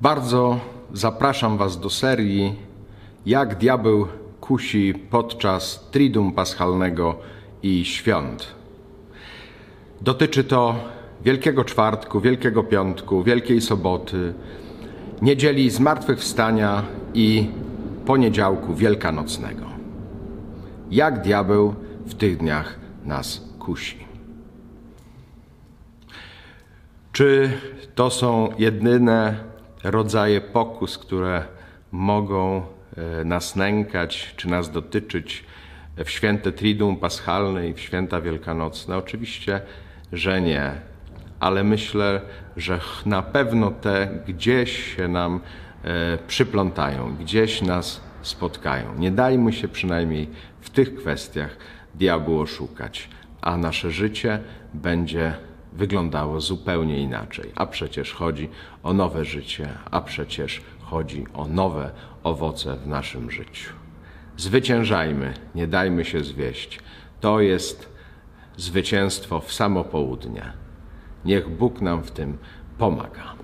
Bardzo zapraszam Was do serii Jak diabeł kusi podczas Triduum Paschalnego i świąt. Dotyczy to Wielkiego Czwartku, Wielkiego Piątku, Wielkiej Soboty, Niedzieli Zmartwychwstania i Poniedziałku Wielkanocnego. Jak diabeł w tych dniach nas kusi. Czy to są jedyne rodzaje pokus, które mogą e, nas nękać czy nas dotyczyć w święte Triduum Paschalne i w święta wielkanocne? Oczywiście, że nie, ale myślę, że na pewno te gdzieś się nam e, przyplątają, gdzieś nas spotkają. Nie dajmy się przynajmniej w tych kwestiach diabłu oszukać, a nasze życie będzie wyglądało zupełnie inaczej. A przecież chodzi o nowe życie, a przecież chodzi o nowe owoce w naszym życiu. Zwyciężajmy, nie dajmy się zwieść. To jest zwycięstwo w samo południe. Niech Bóg nam w tym pomaga.